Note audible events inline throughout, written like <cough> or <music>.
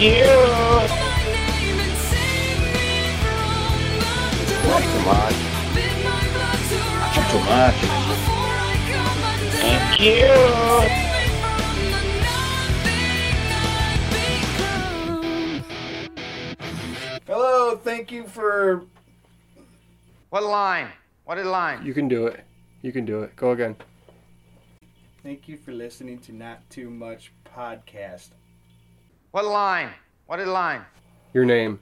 Thank you. Not too much. Not too much. Thank you. Hello, thank you for. What line? What a line? You can do it. You can do it. Go again. Thank you for listening to Not Too Much podcast. What line? What line? Your name.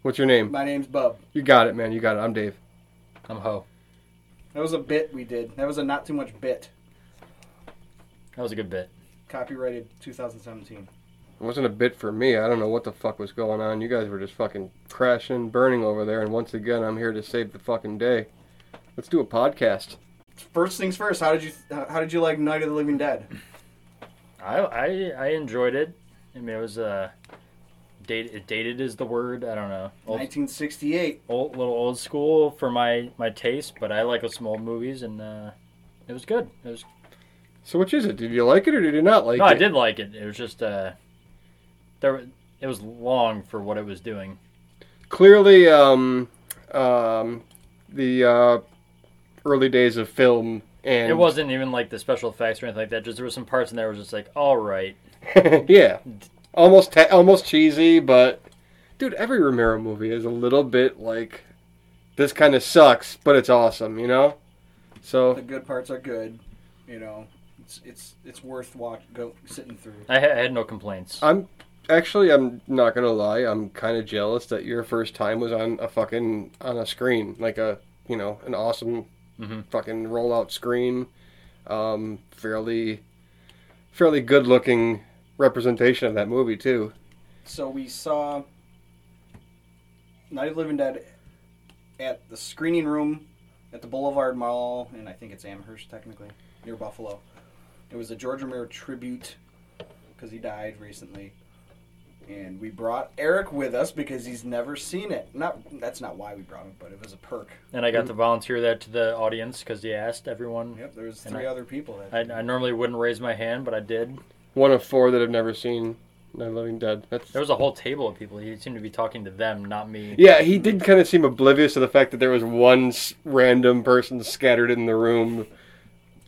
What's your name? My name's Bub. You got it, man. You got it. I'm Dave. I'm Ho. That was a bit we did. That was a not too much bit. That was a good bit. Copyrighted 2017. It wasn't a bit for me. I don't know what the fuck was going on. You guys were just fucking crashing, burning over there, and once again, I'm here to save the fucking day. Let's do a podcast. First things first. How did you How did you like Night of the Living Dead? I I, I enjoyed it. I mean, it was uh, dated. Dated is the word. I don't know. Old, 1968. old little old school for my my taste, but I like some old movies, and uh, it was good. It was. So which is it? Did you like it or did you not like no, it? I did like it. It was just uh, there. It was long for what it was doing. Clearly, um, um, the uh, early days of film and It wasn't even like the special effects or anything like that. Just there were some parts in there where it was just like, all right. <laughs> yeah, almost te- almost cheesy, but dude, every Romero movie is a little bit like this. Kind of sucks, but it's awesome, you know. So the good parts are good. You know, it's it's it's worth watch go sitting through. I, ha- I had no complaints. I'm actually, I'm not gonna lie, I'm kind of jealous that your first time was on a fucking on a screen, like a you know an awesome Mhm. fucking rollout screen, um, fairly fairly good looking representation of that movie too. So we saw Night of the Living Dead at the screening room at the Boulevard Mall, and I think it's Amherst technically, near Buffalo. It was a George Romero tribute because he died recently. And we brought Eric with us because he's never seen it. Not that's not why we brought him, but it was a perk. And I got to volunteer that to the audience because he asked everyone. Yep, there was And three I- other people that I, I normally wouldn't raise my hand, but I did. One of four that have never seen Night of the Living Dead. That's There was a whole table of people. He seemed to be talking to them, not me. yeah, he did kind of seem oblivious to the fact that there was one s- random person scattered in the room.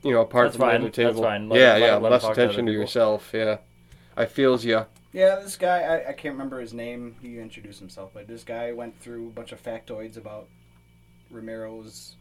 You know, apart That's from the fine, other table. that's fine. Let- yeah, let- yeah, let him less talk to attention to people. yourself. Yeah, I feels ya. Yeah, this guy, I, I can't remember his name. He introduced himself, but this guy went through a bunch of factoids about Romero's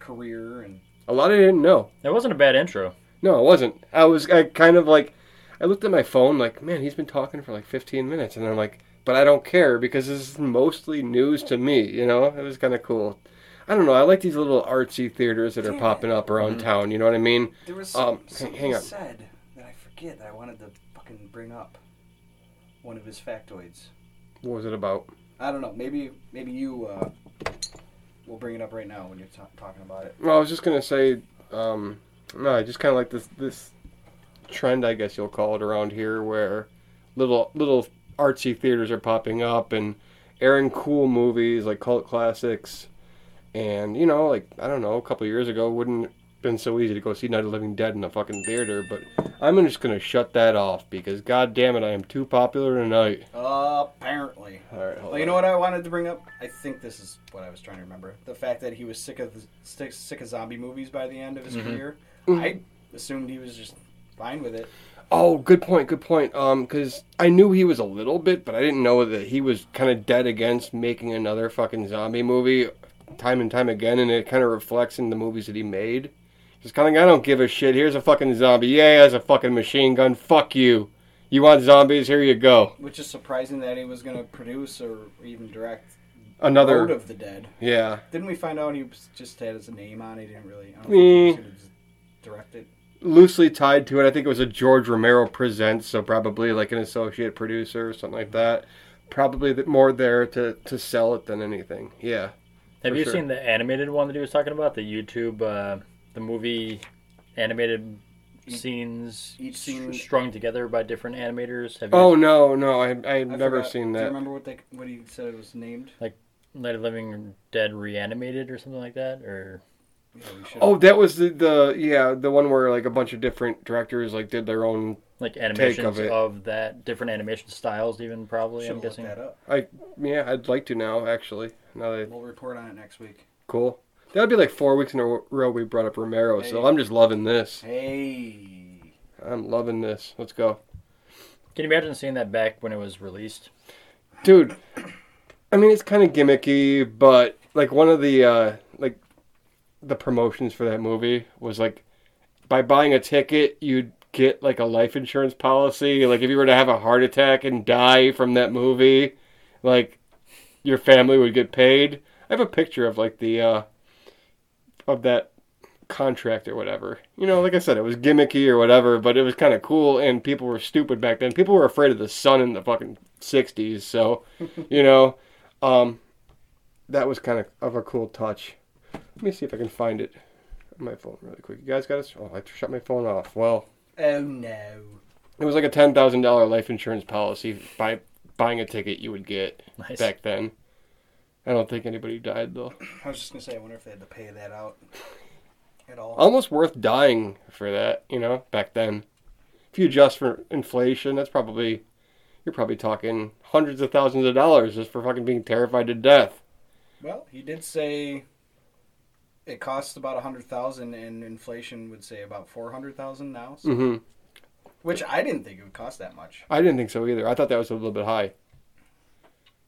career and A lot I didn't know. It wasn't a bad intro. No, it wasn't. I was I kind of like, I looked at my phone like, man, he's been talking for like 15 minutes, and I'm like, but I don't care because this is mostly news to me. You know, it was kind of cool. I don't know. I like these little artsy theaters that are Yeah. popping up around Mhm. town. You know what I mean? there was Um, something hang on. said that I forget that I wanted to fucking bring up. One of his factoids. What was it about? I don't know. Maybe maybe you uh, will bring it up right now when you're ta- talking about it. Well, I was just gonna say, um, no, I just kind of like this this trend, I guess you'll call it around here, where little little artsy theaters are popping up and airing cool movies like cult classics, and you know, like I don't know, a couple years ago wouldn't have been so easy to go see Night of the Living Dead in a fucking theater, but I'm just gonna shut that off because god damn it, I am too popular tonight. apparently. All right, hold Well, you know what I wanted to bring up? I think this is what I was trying to remember. The fact that he was sick of sick, sick of zombie movies by the end of his Mhm. career. Mhm. I assumed he was just fine with it. Oh, good point, good point. Um, because I knew he was a little bit, but I didn't know that he was kind of dead against making another fucking zombie movie, time and time again, and it kind of reflects in the movies that he made. Just kind of, like, I don't give a shit. Here's a fucking zombie. Yeah, he has a fucking machine gun. Fuck you. You want zombies? Here you go. Which is surprising that he was going to produce or even direct Another. Road of the Dead. Yeah. Didn't we find out he just had his name on it? He didn't really. I don't think he was going to direct it. Loosely tied to it. I think it was a George Romero presents, so probably like an associate producer or something like that. Probably more there to, to sell it than anything. Yeah. Have you sure. seen the animated one that he was talking about? The YouTube, uh, the movie animated Each- scenes each scene- strung together by different animators. Have you Oh no, no, I I've I never forgot. seen that. Do you remember what they what he said it was named? Like Night of Living Dead reanimated or something like that? Or Yeah. Oh, that was the, the yeah the one where like a bunch of different directors like did their own Like animations of of, it. that, different animation styles, even probably. Should I'm guessing. that up. I yeah, I'd like to now actually. Now that We'll report on it next week. cool. That'd be like four weeks in a row we brought up Romero, so I'm just loving this. Hey. I'm loving this. Let's go. Can you imagine seeing that back when it was released? dude i mean it's kind of gimmicky but like one of the uh like the promotions for that movie was like by buying a ticket you'd get like a life insurance policy. Like if you were to have a heart attack and die from that movie like your family would get paid. I have a picture of like the uh of that contract or whatever. You know like i said it was gimmicky or whatever but it was kind of cool and people were stupid back then. People were afraid of the sun in the fucking 60s so <laughs> you know? Um that was kind of of a cool touch let me see if i can find it on my phone really quick you guys got us? oh i shut my phone off well Oh no. it was like a $10000 life insurance policy by buying a ticket you would get Nice. back then i don't think anybody died though I was just gonna say, I wonder if they had to pay that out at all. almost worth dying for that, you know, back then. If you adjust for inflation, that's probably you're probably talking hundreds of thousands of dollars just for fucking being terrified to death. Well, he did say it costs about a hundred thousand, and inflation would say about four hundred thousand now. So, hmm Which I didn't think it would cost that much. I didn't think so either. I thought that was a little bit high.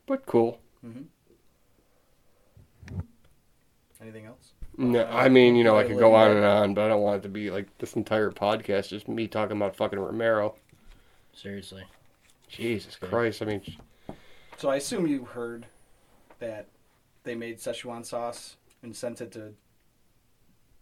But cool. Anything else? No, I mean, you know, I could go on and on, but I don't want it to be like this entire podcast just me talking about fucking Romero. Seriously. Jesus Christ! I mean, So I assume you heard that they made Szechuan sauce and sent it to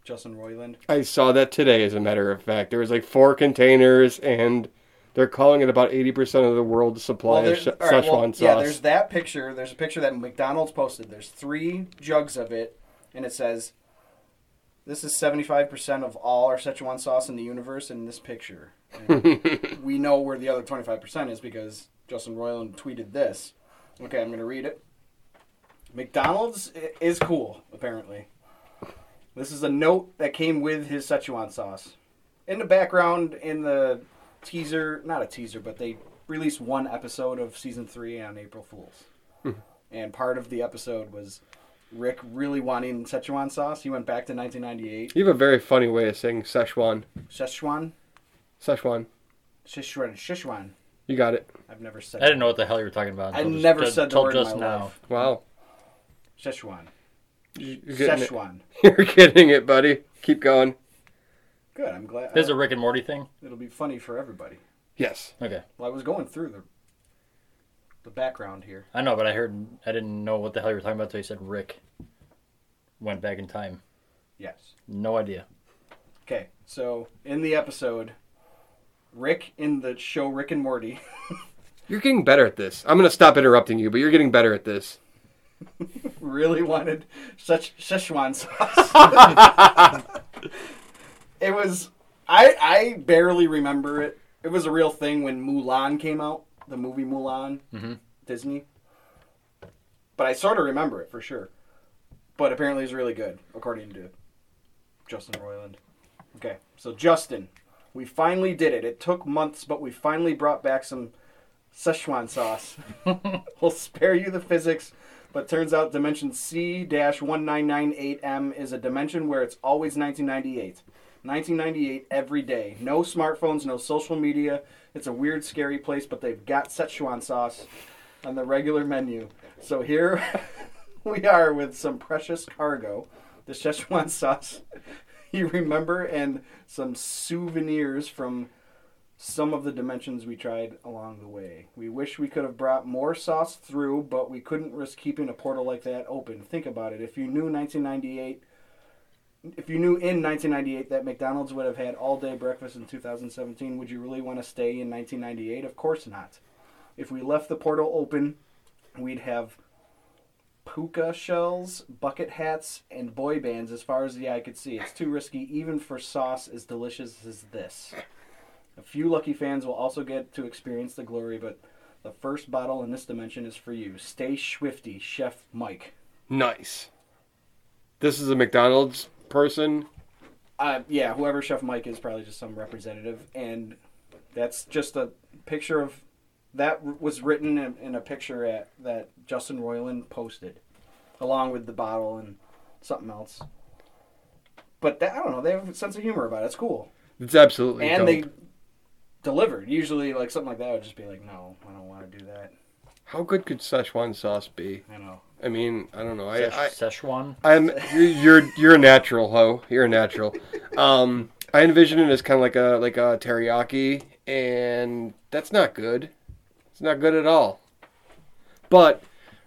Justin Roiland. I saw that today. As a matter of fact, there was like four containers, and they're calling it about eighty percent of the world's supply of there's- Sze- all right, Szechuan well, sauce. Yeah, there's that picture. There's a picture that McDonald's posted. There's three jugs of it, and it says, "This is 75% of all our Szechuan sauce in the universe in this picture." And <laughs> we know where the other 25% is because Justin Roiland tweeted this. Okay, I'm going to read it. McDonald's is cool, apparently. This is a note that came with his Szechuan sauce. In the background, in the teaser, not a teaser, but they released one episode of season three on April Fools. Hmm. and part of the episode was Rick really wanting Szechuan sauce. He went back to 1998. You have a very funny way of saying Szechuan. Szechuan? Szechuan. Szechuan. Szechuan. You got it. I've never said I didn't know what the hell you were talking about. I until just- never till- said the till word in just my now. life. Wow. Szechuan. You're getting, it. Szechuan. <laughs> You're getting it, buddy. Keep going. Good. I'm glad. This is a Rick and Morty thing. It'll be funny for everybody. Yes. Okay, Well, I was going through the the background here. I know, but I heard I didn't know what the hell you were talking about until you said Rick went back in time. Yes. No idea. Okay. So in the episode, Rick in the show Rick and Morty <laughs> You're getting better at this. I'm going to stop interrupting you, but you're getting better at this. <laughs> really wanted such Szechuan sauce. <laughs> it was I I barely remember it. It was a real thing when Mulan came out, the movie Mulan, Mhm. Disney. But I sort of remember it for sure. But apparently it's really good, according to Justin Roiland. Okay, so Justin, we finally did it. It took months, but we finally brought back some Szechuan sauce. <laughs> we'll spare you the physics, but turns out dimension C-1998M is a dimension where it's always 1998. 1998 every day. No smartphones, no social media. It's a weird, scary place, but they've got Szechuan sauce on the regular menu. So here <laughs> we are with some precious cargo, the Szechuan <laughs> sauce. You remember, and some souvenirs from some of the dimensions we tried along the way. We wish we could have brought more sauce through, but we couldn't risk keeping a portal like that open. Think about it. If you knew 1998, if you knew in 1998 that McDonald's would have had all day breakfast in 2017, would you really want to stay in 1998? Of course not. If we left the portal open, we'd have puka shells, bucket hats, and boy bands as far as the eye could see. It's too risky even for sauce as delicious as this. A few lucky fans will also get to experience the glory, but the first bottle in this dimension is for you. Stay swifty, Chef Mike. Nice. This is a McDonald's person. Uh, yeah, whoever Chef Mike is, probably just some representative, and That's just a picture of that was written in, in a picture at, that Justin Roiland posted, along with the bottle and something else. But that, I don't know. They have a sense of humor about it. It's cool, It's absolutely and dope. they delivered. Usually, like something like that would just be like, "No, I don't want to do that." How good could Szechuan sauce be? I know. I mean, I don't know. I, Szechuan. I Szechuan. I'm you're, you're you're a natural, ho. You're a natural. <laughs> Um, I envision it as kind of like a like a teriyaki, and that's not good. It's not good at all. But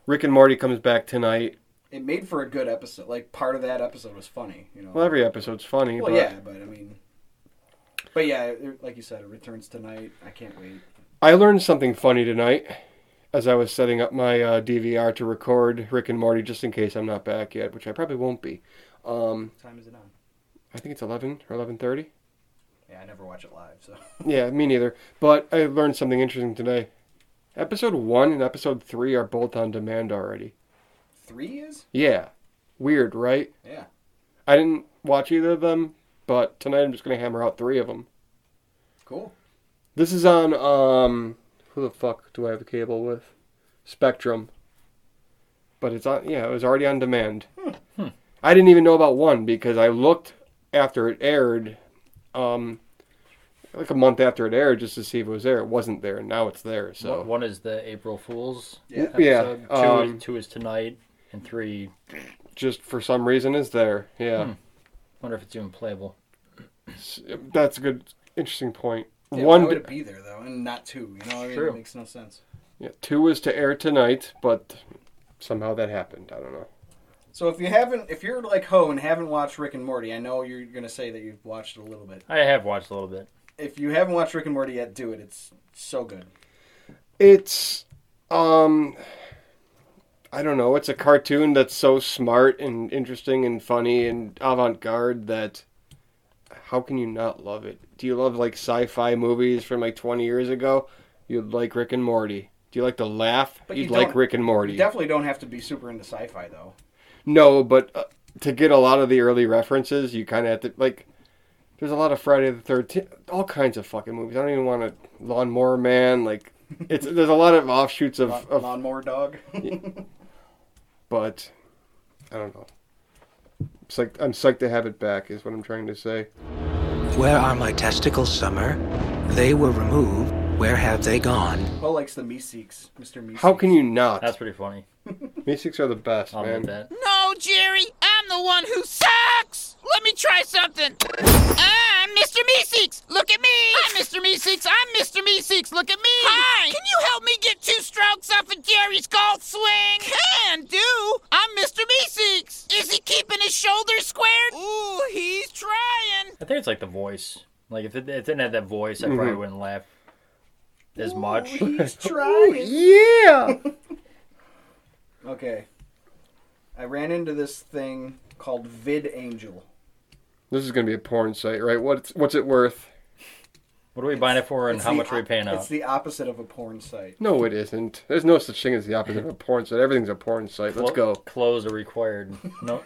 Rick and Morty comes back tonight. It made for a good episode. Like part of that episode was funny. You know. Well, every episode's funny. Well, but yeah, but I mean, but yeah, it, like you said, it returns tonight. I can't wait. I learned something funny tonight as I was setting up my uh, DVR to record Rick and Morty, just in case I'm not back yet, which I probably won't be. Um, What time is it on? I think it's eleven or eleven thirty. Yeah, I never watch it live, so <laughs> Yeah, me neither. But I learned something interesting today. Episode one and episode three are both on demand already. three is Yeah. Weird, right? yeah. I didn't watch either of them, but tonight I'm just gonna hammer out three of them. Cool. This is on um who the fuck do I have a cable with? Spectrum. But it's on yeah, it was already on demand. I didn't even know about one because I looked after it aired um like a month after it aired just to see if it was there. It wasn't there, and now it's there. So One- One is the April Fools Yeah. Yeah. Two, um, is, two is tonight, and three. just for some reason is there. Yeah, Hmm. Wonder if it's even playable. that's a good, interesting point. Yeah, One, why would it be there though, and not two? You know, what I mean? True. it makes no sense. yeah, two is to air tonight, but somehow that happened. I don't know. So if you haven't, if you're like Ho and haven't watched Rick and Morty, I know you're gonna say that you've watched it a little bit. I have watched a little bit. If you haven't watched Rick and Morty yet, do it. It's so good. It's, um, I don't know. It's a cartoon that's so smart and interesting and funny and avant-garde that how can you not love it? Do you love like sci-fi movies from like 20 years ago? You'd like Rick and Morty. Do you like to laugh? But you You'd like Rick and Morty. You definitely don't have to be super into sci-fi though. No, but uh, to get a lot of the early references, you kind of have to like. There's a lot of Friday the Thirteenth, all kinds of fucking movies. I don't even want to Lawnmower Man. Like, it's there's a lot of offshoots of, Lawn, of Lawnmower Dog. <laughs> but I don't know. I'm psyched to have it back. Is what I'm trying to say. Where are my testicles, Summer? They were removed. Where have they gone? Ho likes the Meeseeks, Mr. Meeseeks. How can you not? That's pretty funny. <laughs> Meeseeks are the best, I'll man. admit that. No, Jerry, I'm the one who sucks. Let me try something. I'm Mr. Meeseeks. Look at me. I'm Mr. Meeseeks. I'm Mr. Meeseeks. Look at me. Hi. Can you help me get two strokes off of Jerry's golf swing? Can do. I'm Mr. Meeseeks. Is he keeping his shoulders squared? Ooh, he's trying. I think it's like the voice. Like if it, if it didn't have that voice, I probably mm-hmm. wouldn't laugh as much. He's <laughs> trying. Yeah. <laughs> Okay. I ran into this thing called VidAngel. this is gonna be a porn site, right? What's what's it worth? What are we buying it for, and how the much are we op- paying It's the opposite of a porn site. No, it isn't. There's no such thing as the opposite of a porn site. Everything's a porn site. Let's Clo- go. Clothes are required. <laughs> No,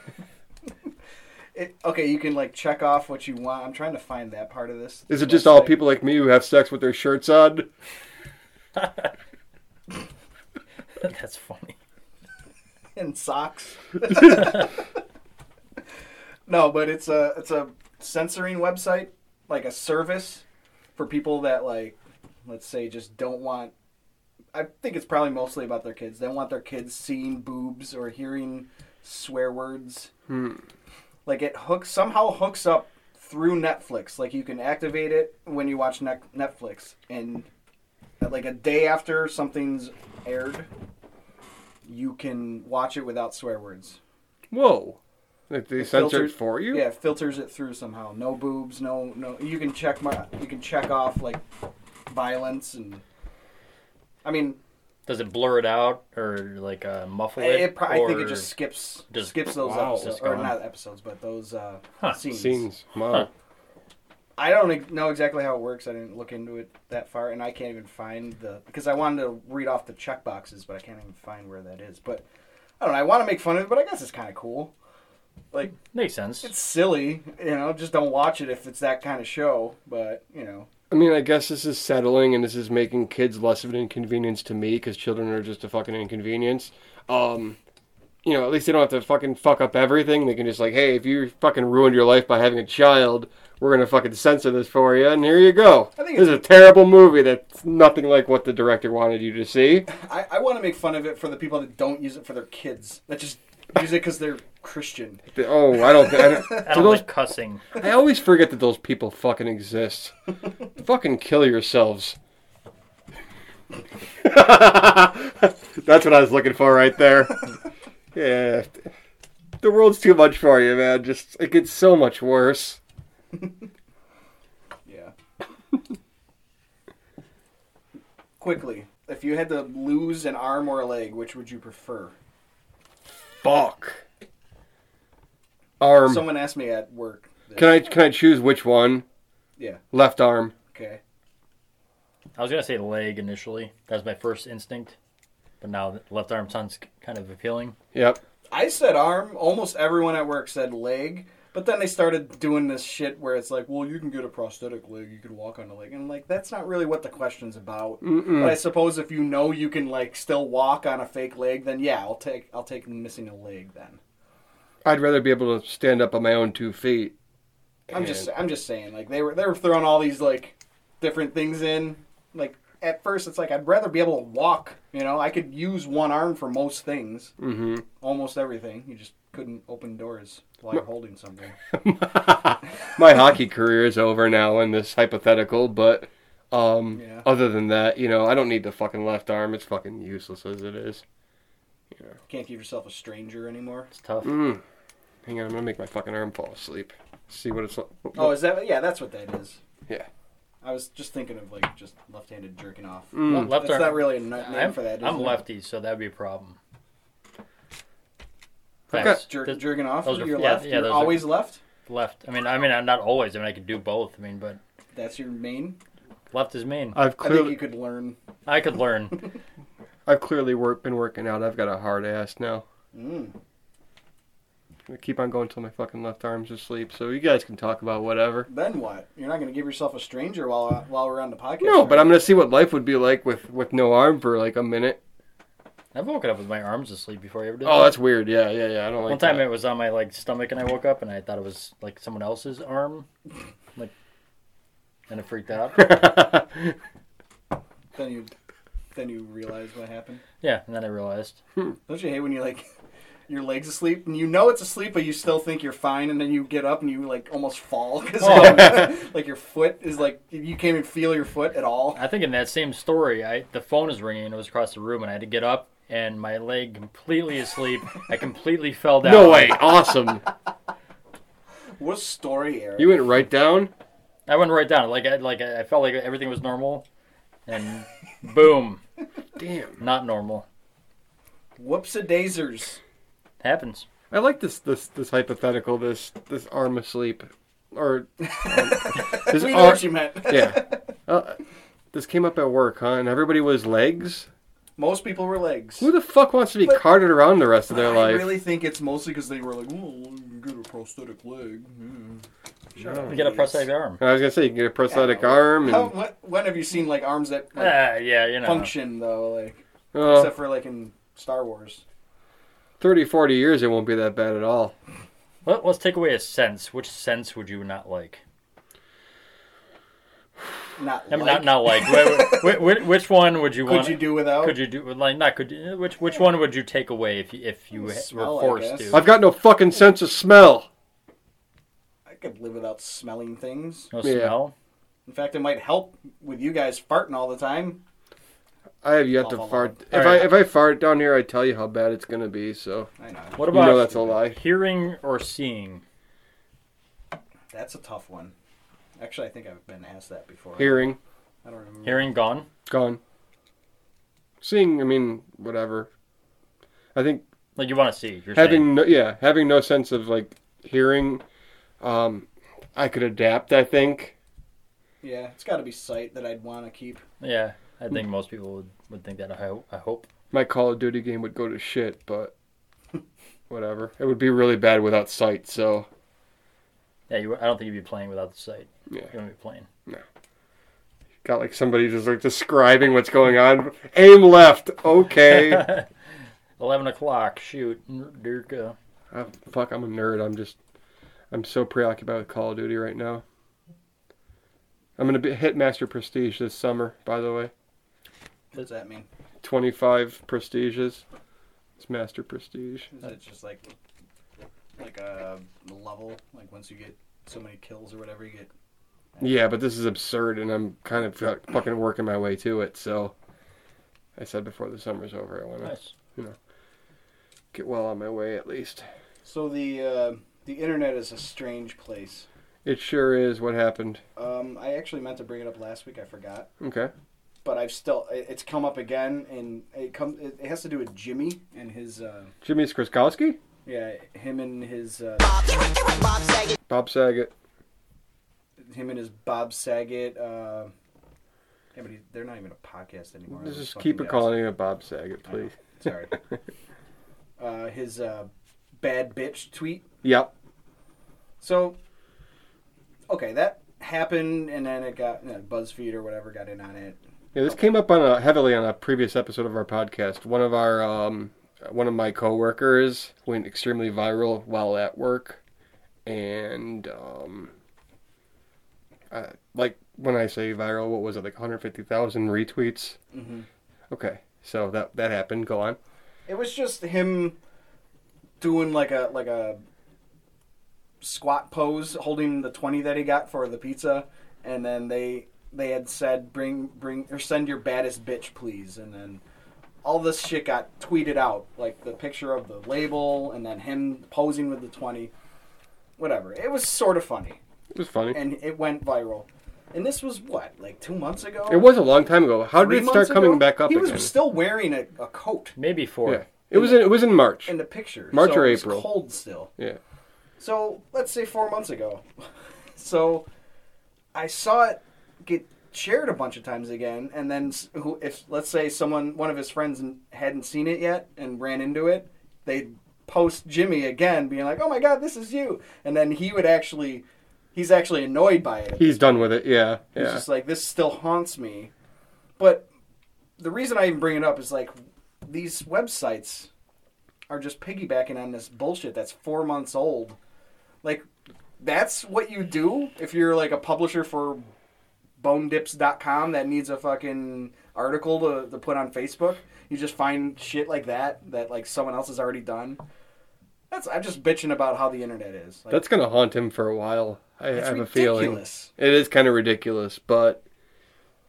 It, okay, you can like check off what you want. I'm trying to find that part of this. Is it just all people like me who have sex with their shirts on? <laughs> that's funny. <laughs> in socks? <laughs> no, but it's a it's a censoring website, like a service for people that like, let's say, just don't want. I think it's probably mostly about their kids. They don't want their kids seeing boobs or hearing swear words. Hmm. Like it hooks somehow hooks up through Netflix. Like you can activate it when you watch Net- Netflix, and like a day after something's aired, you can watch it without swear words. Whoa. Like they censor filters- it for you? Yeah, it filters it through somehow. No boobs, no no. You can check my. You can check off like violence and. I mean, Does it blur it out or like uh, muffle it? it, pro- I think it or- just skips just- skips those wow. episodes Just or gone. not episodes, but those uh, Huh. scenes. Scenes. Wow. I don't ex- know exactly how it works. I didn't look into it that far, and I can't even find the because I wanted to read off the check boxes, but I can't even find where that is. But I don't know. I want to make fun of it, but I guess it's kind of cool. Like makes sense. It's silly, you know. Just don't watch it if it's that kind of show. But you know, I mean, I guess this is settling and this is making kids less of an inconvenience to me because children are just a fucking inconvenience. Um, you know, at least they don't have to fucking fuck up everything. They can just like, hey, if you fucking ruined your life by having a child, we're gonna fucking censor this for you, and here you go. I think this is a terrible movie that's nothing like what the director wanted you to see. I, I want to make fun of it for the people that don't use it for their kids. That just use it because they're Christian. Oh, I don't. I, don't, <laughs> I don't those like cussing. I always forget that those people fucking exist. <laughs> fucking kill yourselves. <laughs> That's what I was looking for right there. Yeah. The world's too much for you, man. Just it gets so much worse. Yeah. Quickly, if you had to lose an arm or a leg, which would you prefer? Fuck. Arm. Someone asked me at work. this. Can I can I choose which one? Yeah. Left arm. Okay. I was gonna say leg initially. That was my first instinct, but now the left arm sounds kind of appealing. Yep. I said arm. Almost everyone at work said leg. But then they started doing this shit where it's like, well, you can get a prosthetic leg, you can walk on a leg, and I'm like, that's not really what the question's about. But I suppose if you know you can like still walk on a fake leg, then yeah, I'll take I'll take missing a leg then. I'd rather be able to stand up on my own two feet. I'm just I'm just saying like they were they were throwing all these like different things in. Like at first it's like I'd rather be able to walk. You know, I could use one arm for most things, Mm-hmm. almost everything. You just couldn't open doors while you're holding something. <laughs> my hockey career is over now in this hypothetical, but um, Yeah. other than that, you know, I don't need the fucking left arm. It's fucking useless as it is. Yeah. Can't give yourself a stranger anymore. It's tough. Mm. Hang on, I'm gonna make my fucking arm fall asleep. See what it's like. Oh, is that? Yeah, that's what that is. Yeah. I was just thinking of like just left-handed jerking off. Mm. Left That's arm. not really a n- name I'm, for that. I'm it? lefty, so that'd be a problem. I've Jer- Th- jerking off. those are- You're yeah, left. yeah, You're those are- always left. left. I mean, I mean, I'm not always. I mean, I could do both. I mean, but That's your main. left is main. I've I think you could learn. I could learn. <laughs> I've clearly work, been working out. I've got a hard ass now. Mm. I keep on going till my fucking left arm's asleep. So you guys can talk about whatever. Then what? You're not going to give yourself a stranger while uh, while we're on the podcast. No, but? I'm gonna see what life would be like with with no arm for like a minute. I've woken up with my arms asleep before I ever did. Oh, that. that's weird. Yeah, yeah, yeah. I don't like One time that. it was on my like stomach and I woke up and I thought it was like someone else's arm, like, and it freaked out. <laughs> Then you then you realize what happened. Yeah, and then I realized. Hmm. Don't you hate when you like your legs asleep and you know it's asleep, but you still think you're fine, and then you get up and you like almost fall because Oh. <laughs> like your foot is like you can't even feel your foot at all. I think in that same story, I the phone was ringing and it was across the room and I had to get up and my leg completely asleep. I completely <laughs> fell down. no way. Awesome. <laughs> What story, Eric. You went right down. I went right down. Like I like I felt like everything was normal, and boom, Damn. not normal. Whoops a daisers. Happens. I like this this this hypothetical. This this arm asleep, or um, <laughs> this We know ar- what you meant. yeah. Uh, this came up at work, huh? And everybody was legs. Most people were legs. Who the fuck wants to be But- carted around the rest of their life? I life? really think it's mostly because they were like, "Oh, you get a prosthetic leg." Mm. Shut up, You get a idiots. prosthetic arm. I was gonna say you can get a prosthetic Yeah. arm How, and when, when have you seen like arms that like, Ah, yeah, you know. function though? Like uh, except for like in Star Wars. 30, 40 years, it won't be that bad at all. Let, let's take away a sense. Which sense would you not like? Not I mean, like, not not like. which, <laughs> which, which one would you could want? you do without? Could you do like not could you, which which one would you take away if you if you Smell, were forced to? I've got no fucking sense of smell. I could live without smelling things. No Yeah. smell. In fact, it might help with you guys farting all the time. I have yet to All fart. If Alright. I if I fart down here, I tell you how bad it's gonna be. So I know. What you about know that's a lie. hearing or seeing? That's a tough one. Actually, I think I've been asked that before. Hearing I don't remember. Hearing gone. gone. Seeing, I mean, whatever. I think Like you want to see. You're having saying. no, yeah having no sense of like hearing, um, I could adapt. I think. Yeah, it's got to be sight that I'd want to keep. Yeah, I think most people would, would think that. I hope. I hope. My Call of Duty game would go to shit, but <laughs> whatever. It would be really bad without sight. So Yeah, you, I don't think you'd be playing without the sight. yeah. You wouldn't be playing. No. Got like somebody just like describing what's going on. Aim left. Okay. <laughs> 11 o'clock. Shoot. Dirka. Ah, fuck, I'm a nerd. I'm just, I'm so preoccupied with Call of Duty right now. I'm gonna be, hit Master Prestige this summer. By the way, What does that mean? 25 prestiges. It's Master Prestige. Is it just like like a level? Like once you get so many kills or whatever, you get. Yeah, but this is absurd, and I'm kind of fucking working my way to it. So, I said before the summer's over, I want to Nice. get well on my way at least. So the uh, the internet is a strange place. It sure is. What happened? Um, I actually meant to bring it up last week. I forgot, Okay. But I've still it- it's come up again, and it comes. It has to do with Jimmy and his. Uh, Jimmy yeah, him and his. Uh, Bob Saget. Bob Saget. Him and his Bob Saget. Uh, yeah, but he, they're not even a podcast anymore. Let's just keep it calling him a Bob Saget, please. Sorry. <laughs> uh, his uh, bad bitch tweet. Yep. So, okay, that happened, and then it got you know, BuzzFeed or whatever got in on it. Yeah, this came up on a, heavily on a previous episode of our podcast. One of our, um, one of my coworkers went extremely viral while at work, and um, uh, like when I say viral, what was it like 150,000 retweets? Mm-hmm. Okay, so that that happened. Go on. It was just him doing like a like a squat pose, holding the twenty that he got for the pizza, and then they they had said bring bring or send your baddest bitch please, and then all this shit got tweeted out, like the picture of the label, and then him posing with the twenty, whatever. It was sort of funny, It was funny. and it went viral. And this was what, like two months ago? It was a long time ago. How did it start coming ago? back up He again? was still wearing a, a coat Maybe four. yeah, it was in, it was in March. in the picture. March so or it was April. cold still. Yeah. So let's say four months ago. <laughs> so I saw it get shared a bunch of times again, and then who, if let's say someone, one of his friends, hadn't seen it yet and ran into it, they'd post Jimmy again, being like, "Oh my God, this is you," and then he would actually, he's actually annoyed by it. He's done with it. Yeah. He's Yeah. just like, this still haunts me. But the reason I even bring it up is like, these websites are just piggybacking on this bullshit that's four months old. Like, that's what you do if you're like a publisher for bonedips.com that needs a fucking article to, to put on Facebook. You just find shit like that that like someone else has already done. That's I'm just bitching about how the internet is. Like, That's gonna haunt him for a while. I it's have a feeling. It is kind of ridiculous, but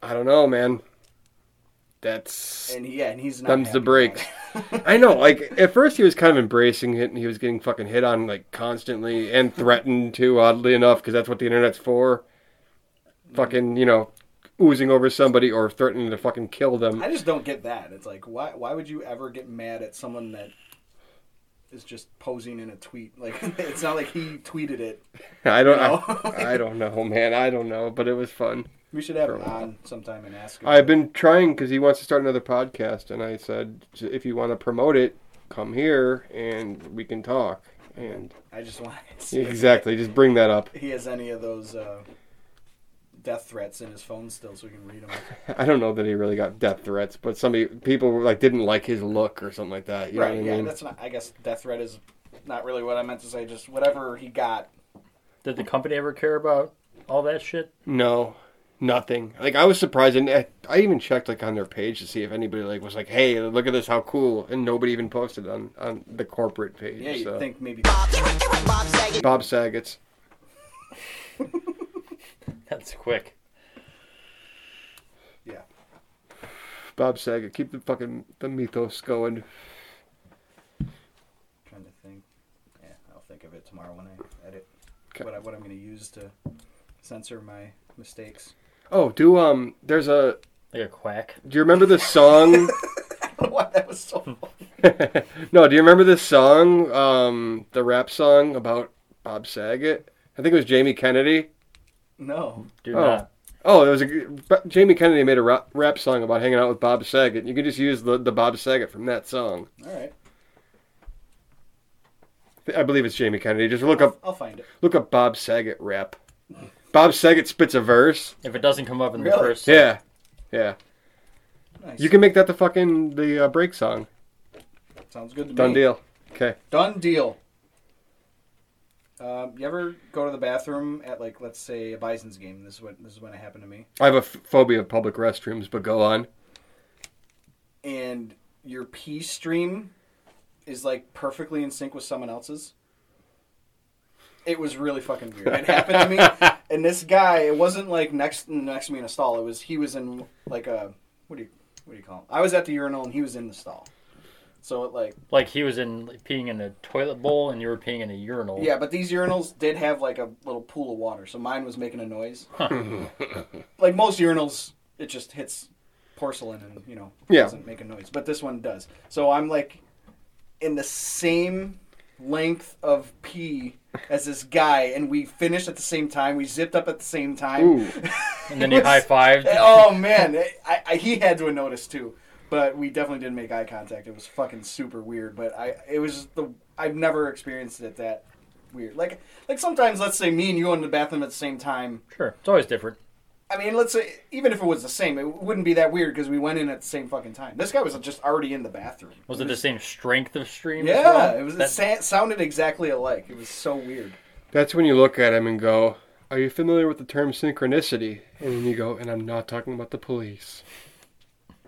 I don't know, man. That's And yeah, and he's not thumbs the brakes. I know. <laughs> Like at first, he was kind of embracing it, and he was getting fucking hit on like constantly and threatened too. Oddly enough, because that's what the internet's for. Fucking, you know, oozing over somebody or threatening to fucking kill them. I just don't get that. It's like why why would you ever get mad at someone that is just posing in a tweet? <laughs> Like it's not like he tweeted it. <laughs> I don't. Know? I, I don't know, man. I don't know, but it was fun. We should have him on sometime and ask him. I've been trying because he wants to start another podcast, and I said, if you want to promote it, come here and we can talk. And I just want to see exactly, just bring that up. he has any of those uh, death threats in his phone still, so we can read them. <laughs> I don't know that he really got death threats, but somebody people were like didn't like his look or something like that. You right? know what yeah, I mean? that's not. I guess death threat is not really what I meant to say. Just whatever he got. Did the company ever care about all that shit? No, nothing. Like I was surprised, and I, I even checked like on their page to see if anybody like was like, "Hey, look at this, how cool!" And nobody even posted on on the corporate page. Yeah, you so. think maybe. Bob Saget's. That's quick. Yeah. Bob Saget, keep the fucking the mythos going. Trying to think. Yeah, I'll think of it tomorrow when I edit. Okay. What, I, what I'm going to use to censor my mistakes. Oh, do um, there's a. Like a quack. Do you remember the song? <laughs> What? That was so <laughs> no, do you remember this song? Um, the rap song about Bob Saget. I think it was Jamie Kennedy. No. Do Oh. not. Oh, there was a Jamie Kennedy made a rap, rap song about hanging out with Bob Saget. You can just use the the Bob Saget from that song. All right. I believe it's Jamie Kennedy. Just look up I'll find it. look up Bob Saget rap. Bob Saget spits a verse. If it doesn't come up in the first, Yeah, yeah. Nice. You can make that the fucking the uh, break song. Sounds good to Done me. deal. Okay. Done deal. Um, you ever go to the bathroom at like let's say a Bison's game? This is what this is when it happened to me. I have a f- phobia of public restrooms, but go on. and your pee stream is like perfectly in sync with someone else's. It was really fucking weird. It happened to me, <laughs> and this guy, it wasn't like next next to me in a stall. It was he was in like a what do you what do you call? It? I was at the urinal and he was in the stall. So it like like he was in like, peeing in a toilet bowl and you were peeing in a urinal. yeah, but these urinals did have like a little pool of water, so mine was making a noise. <laughs> like most urinals, it just hits porcelain and you know Yeah. doesn't make a noise, but this one does. So I'm like in the same length of pee as this guy, and we finished at the same time. We zipped up at the same time. Ooh. And then he <laughs> high fived. oh man, I, I, he had to have noticed too, but we definitely didn't make eye contact. It was fucking super weird, but I it was the I've never experienced it that weird. Like like sometimes, let's say me and you go in the bathroom at the same time. Sure, it's always different. I mean, let's say even if it was the same, it wouldn't be that weird because we went in at the same fucking time. This guy was just already in the bathroom. Was it the same strength of stream? as Yeah, well? it was. That- It sa- sounded exactly alike. It was so weird. That's when you look at him and go, "Are you familiar with the term synchronicity?" And then you go, "And I'm not talking about the police."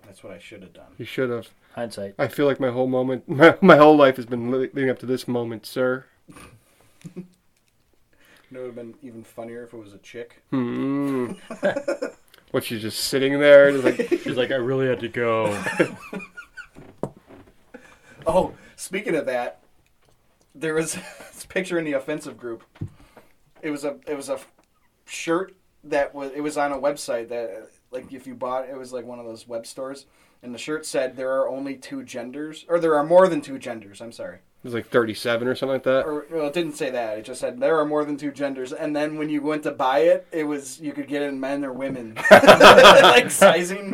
That's what I should have done. You should have. hindsight. I feel like my whole moment, <laughs> my, my whole life has been leading up to this moment, sir. <laughs> It would have been even funnier if it was a chick. Hmm. <laughs> what? She's just sitting there, just like, She's like, I really had to go. Oh, speaking of that, there was this picture in the offensive group. It was a it was a shirt that was it was on a website that like if you bought it was like one of those web stores and the shirt said there are only two genders or there are more than two genders. I'm sorry. it was like 37 or something like that. Or well, it didn't say that. It just said there are more than two genders. And then when you went to buy it, it was you could get it in men or women, <laughs> like sizing.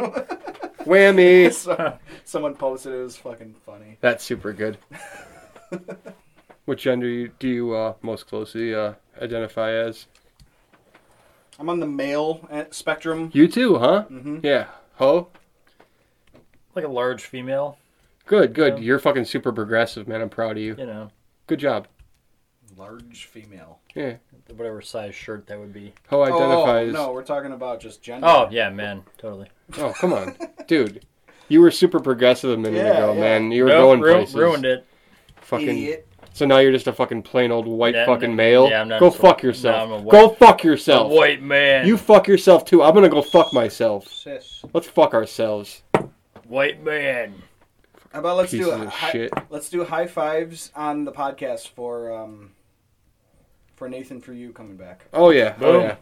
Whammy. <laughs> so, someone posted it. It was fucking funny. That's super good. <laughs> what gender do you uh, most closely uh, identify as? I'm on the male uh, spectrum. You too, huh? Mm-hmm. Yeah. Ho. like a large female, Good, good. Yeah. You're fucking super progressive, man. I'm proud of you. you know, Good job. Large female. Yeah. whatever size shirt that would be. Ho identifies. Oh, no, we're talking about just gender. Oh yeah, man, totally. Oh, come on, <laughs> dude. You were super progressive a minute Yeah, ago, yeah. man. You were Nope, going ru- places. ruined it. Fucking. Idiot. So now you're just a fucking plain old white Yeah, fucking male. yeah, I'm not go just a- fuck no, yourself. I'm a white- go fuck A yourself. white man. You fuck yourself too. I'm gonna go fuck myself. Sis. Let's fuck ourselves. white man. How about let's Pieces do a of hi- shit. let's do high fives on the podcast for um for Nathan for you coming back. Oh yeah. Oh yeah.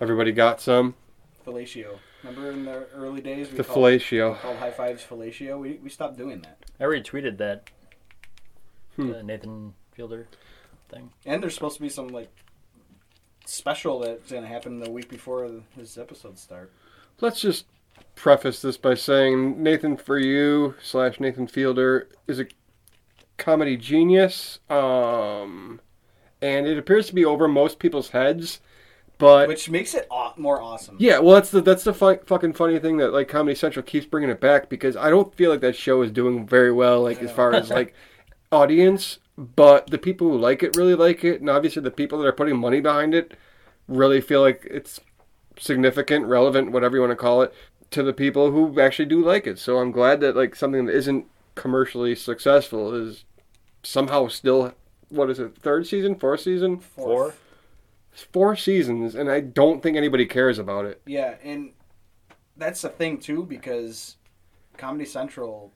Everybody got some. Fellatio. Remember in the early days we The called, fellatio. called high fives fellatio? We we stopped doing that. I retweeted that Hmm. Nathan Fielder thing. And there's supposed to be some like special that's gonna happen the week before his episodes start. Let's just preface this by saying Nathan for you slash Nathan Fielder is a comedy genius, um, and it appears to be over most people's heads. But Which makes it aw- more awesome. yeah, well, that's the that's the fu- fucking funny thing that like Comedy Central keeps bringing it back because I don't feel like that show is doing very well, like as far as like audience. But the people who like it really like it, and obviously the people that are putting money behind it really feel like it's significant, relevant, whatever you want to call it, to the people who actually do like it. So I'm glad that like something that isn't commercially successful is somehow still what is it, third season, fourth season, Four. Four seasons, and I don't think anybody cares about it. Yeah, and that's the thing too because Comedy Central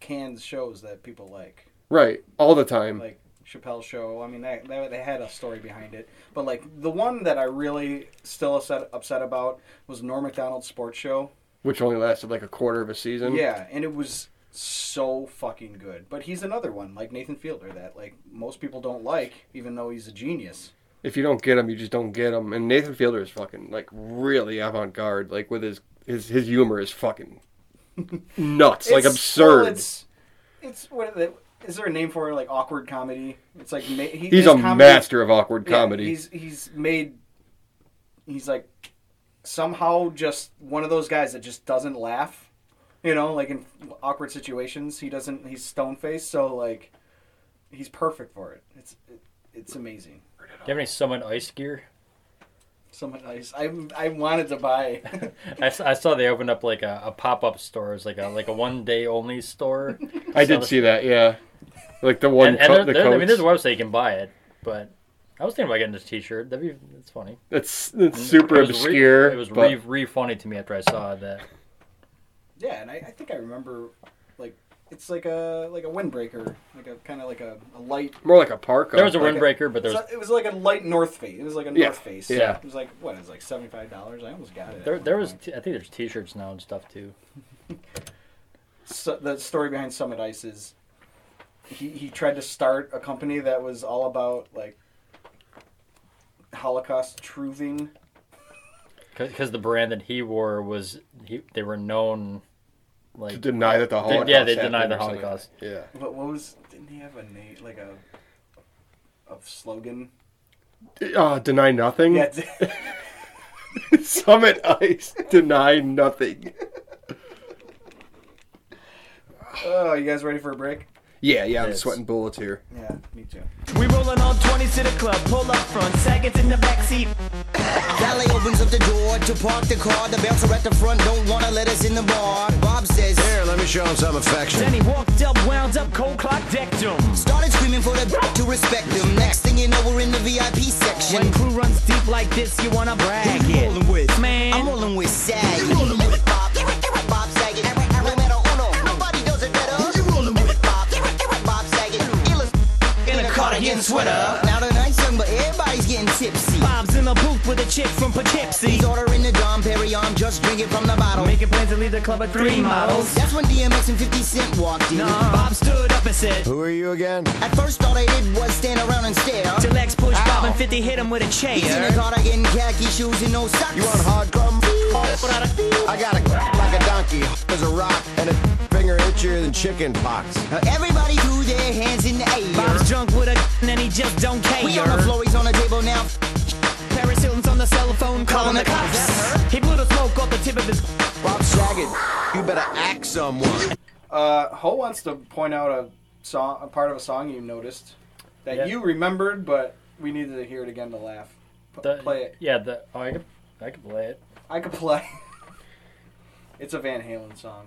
cans shows that people like, Right, all the time. like Chappelle's show. I mean, that, that they had a story behind it, but like the one that I really still upset upset about was Norm Macdonald's sports show. which only lasted like a quarter of a season. Yeah, and it was so fucking good. But he's another one like Nathan Fielder that like most people don't like, even though he's a genius. If you don't get him, you just don't get him. And Nathan Fielder is fucking like really avant-garde. Like with his his his humor is fucking <laughs> nuts, like absurd. well, it's it's what is there a name for it? Like awkward comedy? It's like ma- he, He's a comedy- master of awkward Yeah, comedy. he's he's made. He's like somehow just one of those guys that just doesn't laugh. You know, like in awkward situations, he doesn't. He's stone faced, so like he's perfect for it. It's it, it's amazing. Do you have any Summit Ice gear? Someone Ice. I I wanted to buy. <laughs> I, saw they opened up like a, a pop up store. It's like a like a one day only store. I did see that. Yeah, like the one. And, and co- there, the there- I mean, there's a website you can buy it, but I was thinking about getting this T-shirt. That'd be that's funny. It's it's super It was re- obscure. it was but re, re funny to me after I saw that. yeah, and I, I think I remember like it's like a like a windbreaker, like a kind of like a, a light. more like a parka. There was a Like a- windbreaker, but there was So it was like a light North Face. It was like a Yeah, North Face. yeah. It was like what? It was like seventy five dollars. I almost got it. there, there was point. t- I think there's T-shirts now and stuff too. <laughs> so, the story behind Summit Ice is he, he tried to start a company that was all about like Holocaust truthing. Because the brand that he wore was he they were known like to deny that the They- Holocaust. yeah, they happened denied the or something. Holocaust. Yeah. What, what was? Didn't he have a name like a a slogan? Uh, deny nothing. Yeah. <laughs> Summit Ice. deny nothing. <laughs> oh, you guys ready for a break? Yeah, yeah. I'm Yes. sweating bullets here. Yeah, me too. We rolling on 20s to the club, pull up front, seconds in the backseat. Valet opens up the door to park the car. The bouncer at the front don't wanna let us in the bar. Bob says, Here, let me show him some affection. Then he walked up, wound up, cold clock decked him. started screaming for the b- to respect him. Next thing you know, we're in the VIP section. When crew runs deep like this, you wanna brag Who you it. rolling with? Man. I'm rolling with Sag. With a chick from Poughkeepsie. He's ordering the Dom Perignon, just drinking from the bottle. Making plans to leave the club at three models. That's when DMX and 50 Cent walked in. Nah. Bob stood up and said, Who are you again? At first, all they did was stand around and stare. Till X pushed Ow. Bob and 50 hit him with a chair. He's in a cardigan, khaki shoes, and no socks. You want hardcore? I got a like a donkey, as a rock, and a finger itchier than chicken pox. Now everybody threw their hands in the air. Bob's drunk with a and he just don't care. we on the floor, he's on the table now. Paris Hilton's on the cell phone calling the cops. He blew the smoke off the tip of his. Bob Saget, you better act someone. <laughs> Uh, Ho wants to point out a song, a part of a song you noticed that Yeah. you remembered, but we needed to hear it again to laugh. P- The, play it. Yeah, the oh, I could I could play it. I could play. <laughs> it's a Van Halen song.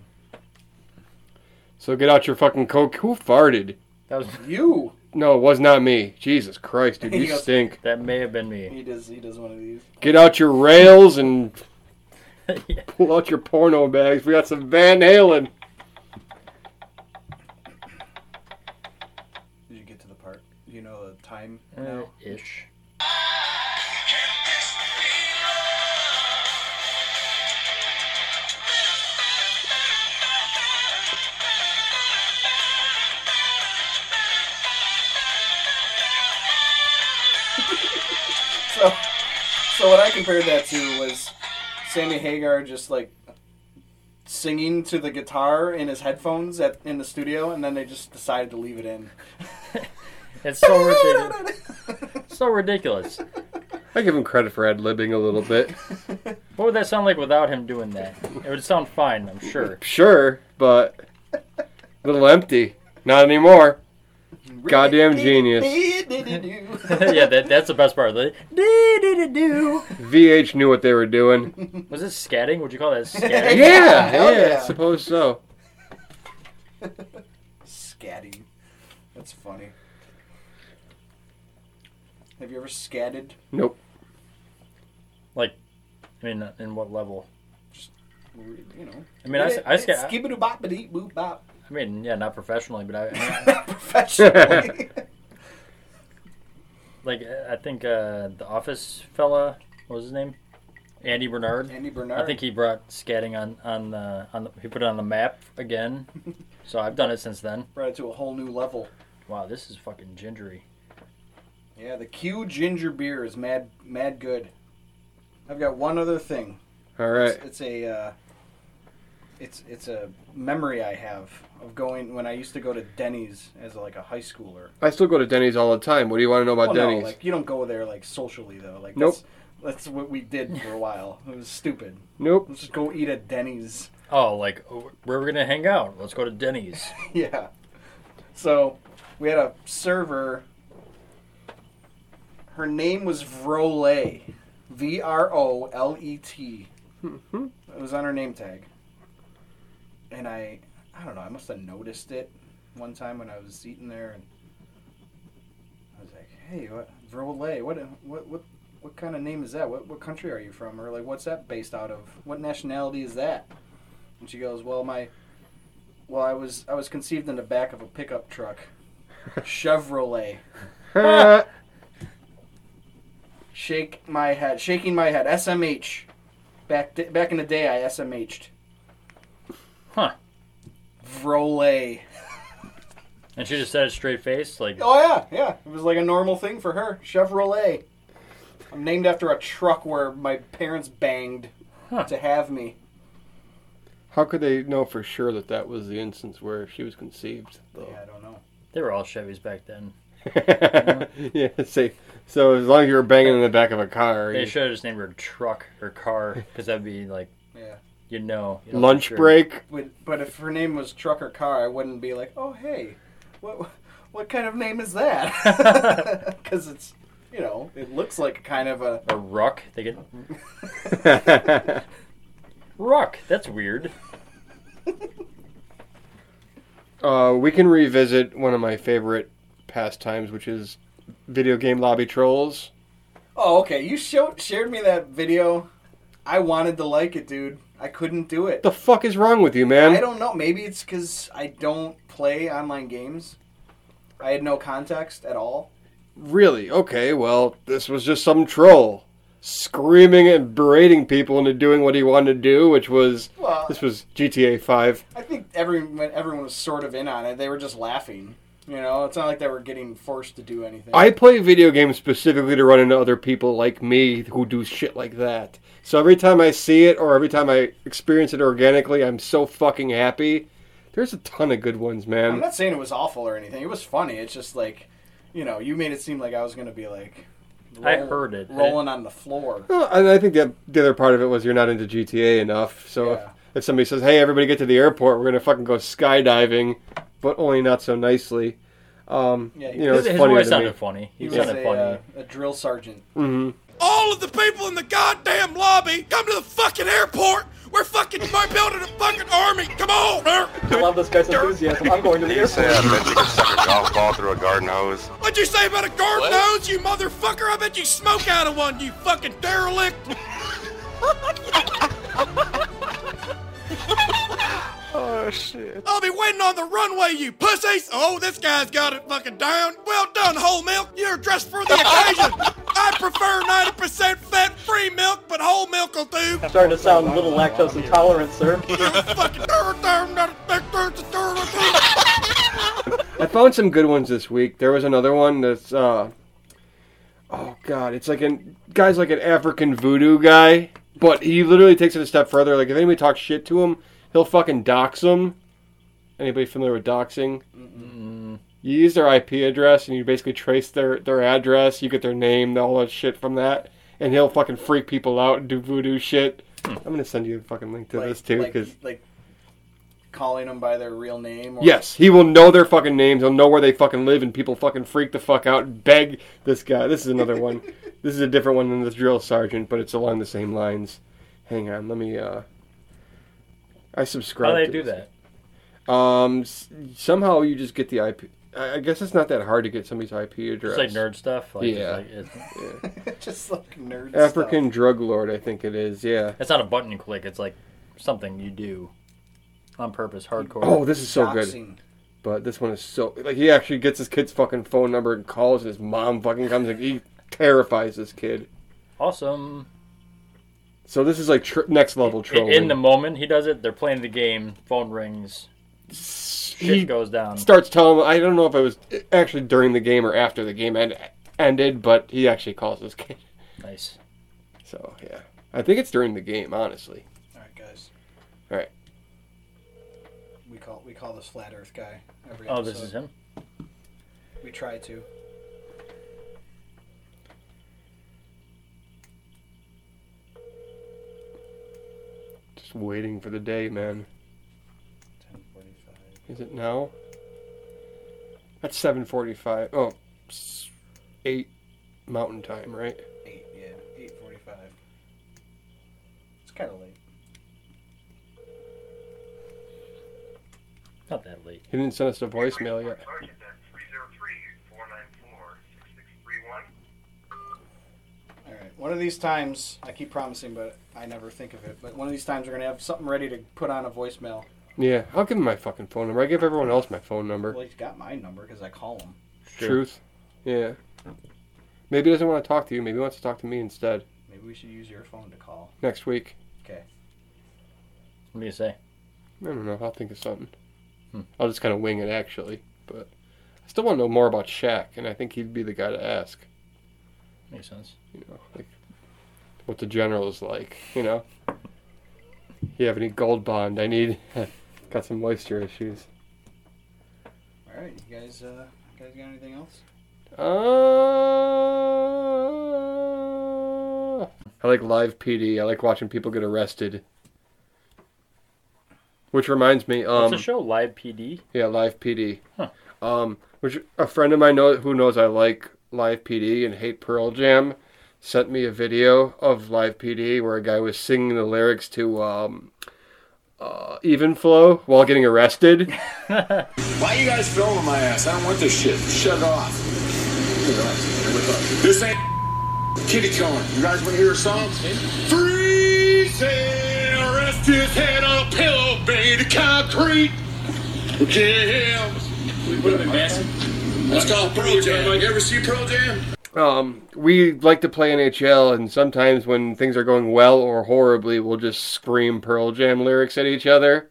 So get out your fucking coke. Who farted? That was You. No, it was not me. Jesus Christ, dude, <laughs> you goes- stink. that may have been me. He does. He does one of these. Get out your rails and Yeah. <laughs> <laughs> pull out your porno bags. We got some Van Halen. Did you get to the part? Do you know the time Uh, now? ish. Compared that to was Sammy Hagar just like singing to the guitar in his headphones at in the studio, and then they just decided to leave it in. <laughs> It's so ridiculous. <laughs> so ridiculous. I give him credit for ad libbing a little bit. <laughs> What would that sound like without him doing that? It would sound fine, I'm sure. Sure, but a little empty. Not anymore. Goddamn genius. <laughs> yeah, that, that's the best part. Like. VH knew what they were doing. <laughs> Was it scatting? Would you call that <laughs> scatting? Yeah, hell yeah, yeah. suppose so. Scatting. That's funny. Have you ever scatted? Nope. Like, I mean, in what level? You know. I mean, I scat, Skibidi bop boop bop. I mean, yeah, not professionally, but I, I mean, <laughs> Professionally. <laughs> like, I think uh, the Office fella, what was his name? Andy Bernard. Andy Bernard. I think he brought scatting on on the on the, he put it on the map again. <laughs> so I've done it since then. brought it to a whole new level. Wow, this is fucking gingery. Yeah, the Q ginger beer is mad, mad good. I've got one other thing. All right. It's, it's a uh, it's it's a memory I have of going when I used to go to Denny's as like a high schooler. I still go to Denny's all the time. What do you want to know about Well, no, Denny's? like you don't go there like socially though. Like Nope. That's, that's what we did for a while. It was stupid. nope. Let's just go eat at Denny's. Oh, like oh, where are gonna hang out? Let's go to Denny's. <laughs> Yeah. So we had a server. Her name was Vrole. V R O L E T. Hmm, hmm. It was on her name tag. And I, I don't know. I must have noticed it one time when I was eating there, and I was like, "Hey, what Vrole? What what what what kind of name is that? What what country are you from? Or like, what's that based out of? What nationality is that?" And she goes, "Well, my well, I was I was conceived in the back of a pickup truck, Chevrolet. <laughs> Shake my head, shaking my head. SMH. Back back in the day, I SMH'd. Huh. Vrole. And she just said it straight face, like Oh yeah, yeah. It was like a normal thing for her. Chevrolet. I'm named after a truck where my parents banged Huh. to have me. How could they know for sure that that was the instance where she was conceived? Though? Yeah, I don't know. they were all Chevys back then. <laughs> yeah. See, so as long as you were banging in the back of a car, They you- should have just named her truck or car, because that'd be like Yeah. You know. you know lunch sure. break. But, but if her name was truck or car, I wouldn't be like, oh hey, what what kind of name is that? <laughs> <laughs> Because it's you know it looks like kind of a A ruck. They get <laughs> ruck. That's weird. uh, we can revisit one of my favorite pastimes, which is video game lobby trolls. Oh, okay. You showed shared me that video. I wanted to like it, dude. I couldn't do it. The fuck is wrong with you, man? I don't know. Maybe it's because I don't play online games. I had no context at all. Really? Okay, well, this was just some troll screaming and berating people into doing what he wanted to do, which was Well, this was GTA 5. I think everyone everyone was sort of in on it. They were just laughing. You know, it's not like they were getting forced to do anything. I play video games specifically to run into other people like me who do shit like that. So every time I see it or every time I experience it organically, I'm so fucking happy. There's a ton of good ones, man. I'm not saying it was awful or anything. It was funny. It's just like, you know, you made it seem like I was going to be like. I heard it. rolling on the floor. Well, and I think that the other part of it was you're not into GTA enough. So Yeah. if, if somebody says, "Hey, everybody get to the airport. We're gonna fucking go skydiving," but only not so nicely. Um, Yeah, you know, his it's his funnier voice sounded me. funny. He, He was sounded a, funny. uh, a drill sergeant. hmm All of the people in the goddamn lobby come to the fucking airport. We're fucking we're building a fucking army. Come on. I love this guy's enthusiasm. I'm going to the You say I airport. bet you can suck a golf ball through a garden hose. What'd you say about a garden hose, you motherfucker? I bet you smoke out of one, you fucking derelict. <laughs> Oh shit. I'll be waiting on the runway, you pussies. Oh, this guy's got it fucking down. Well done, whole milk. You're dressed for the <laughs> occasion. I prefer 90% fat-free milk, but whole milk will do. I'm starting to sound a little lactose intolerant, sir. <laughs> I found some good ones this week. There was another one that's uh oh god, it's like an guy's like an African voodoo guy, but he literally takes it a step further. Like if anybody talks shit to him, he'll fucking dox them. Anybody familiar with doxing? You use their IP address and you basically trace their their address. You get their name, all that shit from that, and he'll fucking freak people out and do voodoo shit. I'm gonna send you a fucking link to like, this too, like, because like calling them by their real name. Or, Yes, he will know their fucking names. He'll know where they fucking live, and people fucking freak the fuck out and beg this guy. This is another one. <laughs> This is a different one than the drill sergeant, but it's along the same lines. Hang on, let me. uh I subscribe. How do they to do this. that? Um, s- somehow you just get the IP. I I guess it's not that hard to get somebody's IP address. It's like nerd stuff. Like, it's Yeah. like- it's, <laughs> <laughs> just like nerd African drug lord, I think it is. Yeah. it's not a button you click. It's like something you do on purpose, hardcore. Oh, this is so Doxing. good. But this one is so like he actually gets his kid's fucking phone number and calls, and his mom fucking comes and he terrifies this kid. Awesome. So this is like tr- next level In, trolling. in the moment he does it, they're playing the game. Phone rings. Shit he goes down. starts telling. I don't know if it was actually during the game or after the game end- ended, but he actually calls this <laughs> kid. Nice. So yeah, I think it's during the game, honestly. All right, guys. All right. we call we call this flat Earth guy. Every Oh, this is him. We try to. Just waiting for the day, man. 10:45. Is it now? That's 7:45. Oh, 8 Mountain Time, right? Eight, yeah, eight forty-five. It's kind of late. Not that late. He didn't send us a voicemail yet. All right. One of these times, I keep promising, but I never think of it. But one of these times, we're gonna have something ready to put on a voicemail. Yeah, I'll give him my fucking phone number. I give everyone else my phone number. Well, he's got my number because I call him. Truth. Yeah. Maybe he doesn't want to talk to you. Maybe he wants to talk to me instead. Maybe we should use your phone to call. Next week. Okay. What do you say? I don't know. I'll think of something. Hmm. I'll just kind of wing it, actually. But I still want to know more about Shaq, and I think he'd be the guy to ask. Makes sense. You know, like what the general is like. You know. You have any gold bond? I need. <laughs> got some moisture issues. All right, you guys. Uh, you guys got anything else? Uh, I like live PD. I like watching people get arrested. Which reminds me, um, What's the show? Live PD. Yeah, live PD. Huh. Um, which a friend of mine know, who knows I like live PD and hate Pearl Jam sent me a video of live PD where a guy was singing the lyrics to um, uh, Even Flow while getting arrested. <laughs> Why are you guys filming my ass? I don't want this shit. Shut it off. This ain't kitty corn. You guys want to hear a song? Freezing, rest his head on a pillow made of concrete. Yeah. We put him in Let's call Pearl Jam. You ever see Pearl Jam? Um, we like to play NHL, and sometimes when things are going well or horribly, we'll just scream Pearl Jam lyrics at each other.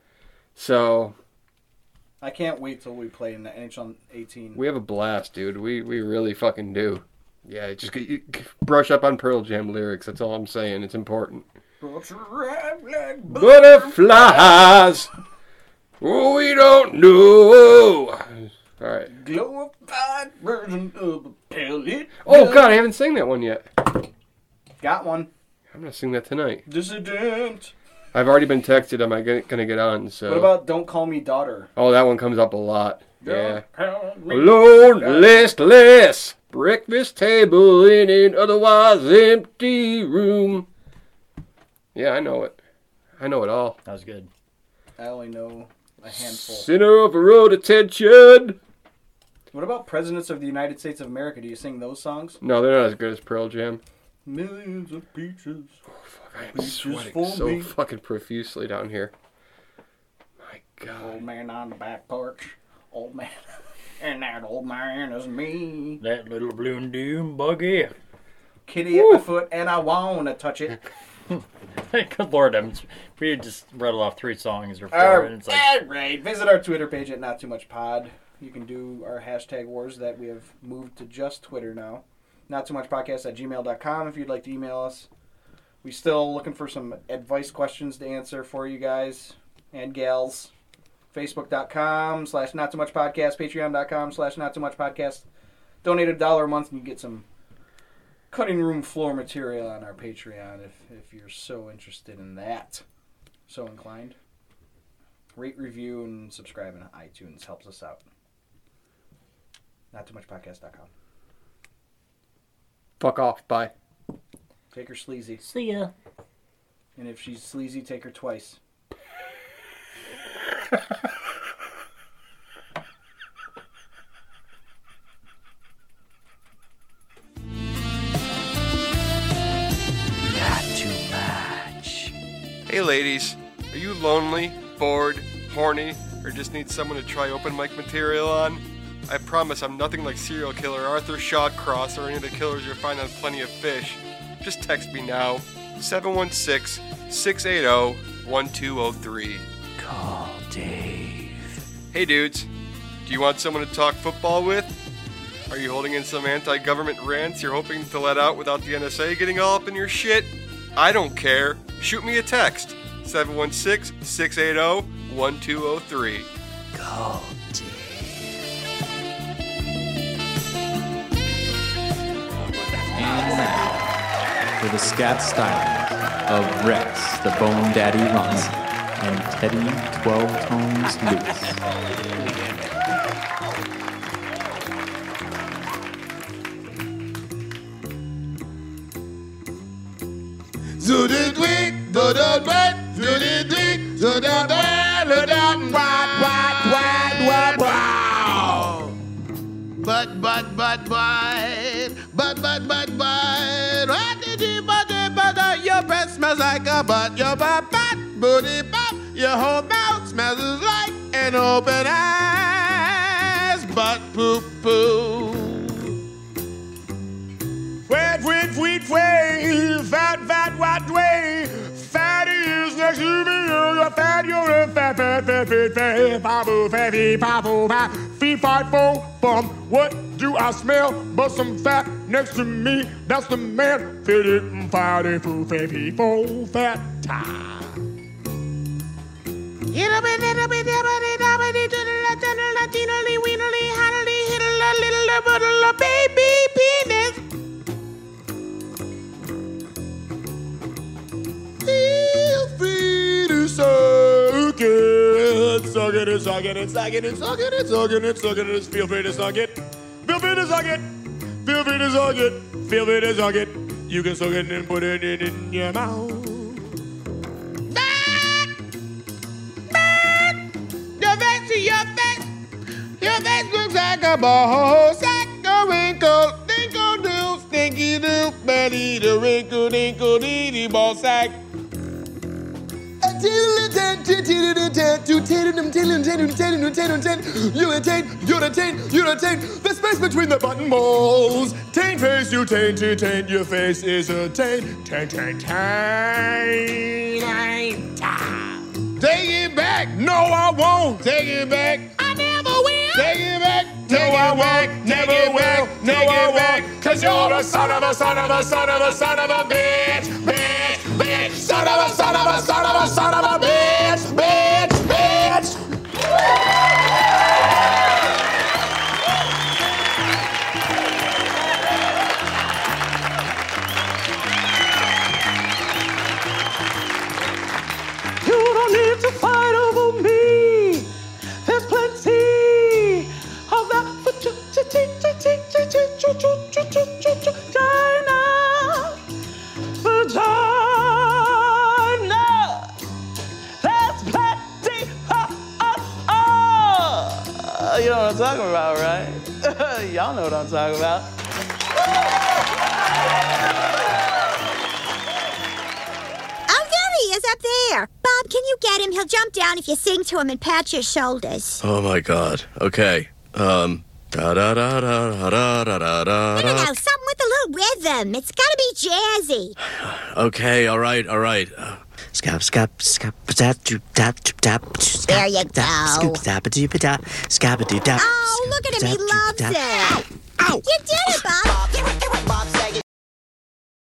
So I can't wait till we play in the NHL 18. we have a blast, dude. We we really fucking do. Yeah, just get, you, brush up on Pearl Jam lyrics. That's all I'm saying. It's important. Butterflies. Oh, we don't know. All right. Glorified version of a pellet. Oh God, I haven't sang that one yet. Got one. I'm gonna sing that tonight. Dissident. I've already been texted. Am I gonna, gonna get on? So. What about Don't Call Me Daughter? Oh, that one comes up a lot. Yeah. Call me Alone, listless, breakfast table in an otherwise empty room. Yeah, I know it. I know it all. That was good. I only know a handful. Center of a road attention. What about Presidents of the United States of America? Do you sing those songs? No, they're not as good as Pearl Jam. Millions of peaches. Oh, Fuck, I'm Peaches sweating so me. fucking profusely down here. My God. Old man on the back porch. Old man. <laughs> And that old man is me. That little blue and dune buggy. Kitty at my foot, and I wanna touch it. <laughs> <laughs> Good lord, I'm, we just rattled off three songs or four, All and it's like right. Visit our Twitter page at Not Too Much Pod. You can do our hashtag wars that we have moved to just Twitter now. Not so Much Podcast at gmail.com if you'd like to email us. We still looking for some advice questions to answer for you guys and gals. Facebook.com slash Not so Much Podcast. Patreon.com slash Not so Much Podcast. Donate a dollar a month and you get some cutting room floor material on our Patreon if, if you're so interested in that. So inclined. Rate, review, and subscribe on iTunes helps us out. Not too much podcast.com. Fuck off. Bye. Take her sleazy. See ya. And if she's sleazy, take her twice. Not too much. Hey, ladies. Are you lonely, bored, horny, or just need someone to try open mic material on? I promise I'm nothing like serial killer Arthur Shawcross or any of the killers you'll find on Plenty of Fish. Just text me now 716 680 1203. Call Dave. Hey, dudes. Do you want someone to talk football with? Are you holding in some anti government rants you're hoping to let out without the NSA getting all up in your shit? I don't care. Shoot me a text 716 680 1203. Go, And now, for the scat stylings of Rex, the Bone Daddy Ronson, and Teddy 12 Tones Loose. So did we, do do wait, so did we, so do do do what, what, but, but, but, but, what did you, but, but, your breath smells like a butt, your butt, butt, booty, butt, your whole mouth smells like an open ass, butt, poo, poo. Wait, wait, wait, wait, fat, fat, what way? Fatty is next to me, four, bum. What do I smell but some fat next to me? That's the man, fitted, fatty, foo, fatty, fo, fat, time. It'll baby penis. Feel free to suck it, suck it, suck it, suck it, suck it, suck it, suck it, feel free to suck it. Feel free to suck it. Feel free to suck it. Feel free to suck it. You can suck it and put it in, your mouth. Your face, to your face, your face looks like a ball sack, a wrinkle, dinkle doo, stinky doo, belly, the wrinkle, dinkle, dee, ball sack. You attain, you attain, you attain the space between the button balls. Taint face, you taint, you taint, your face is a taint, taint, taint, taint. Take it back, no, I won't. Take it back, I never will. Take it back, no, I won't. Never will, no, I won't. Cause you're a son of a son of a son of a son of a bitch, bitch, <laughs> bitch. Son of a son of a son of a son of a bitch, I'm talking about, right? <laughs> Y'all know what I'm talking about. Oh, there he is up there. Bob, can you get him? He'll jump down if you sing to him and pat your shoulders. Oh my god. Okay. Um. Da da da da da da da da da. No, no, no, something with a little rhythm. It's gotta be jazzy. <sighs> Okay. All right. All right. Uh, Scap, scap, scap, tap, doop, tap, There you go. Scoop, tap, doop, tap, scap, tap. Oh, look at him. He loves it. Ow! You did it, Bob. <laughs>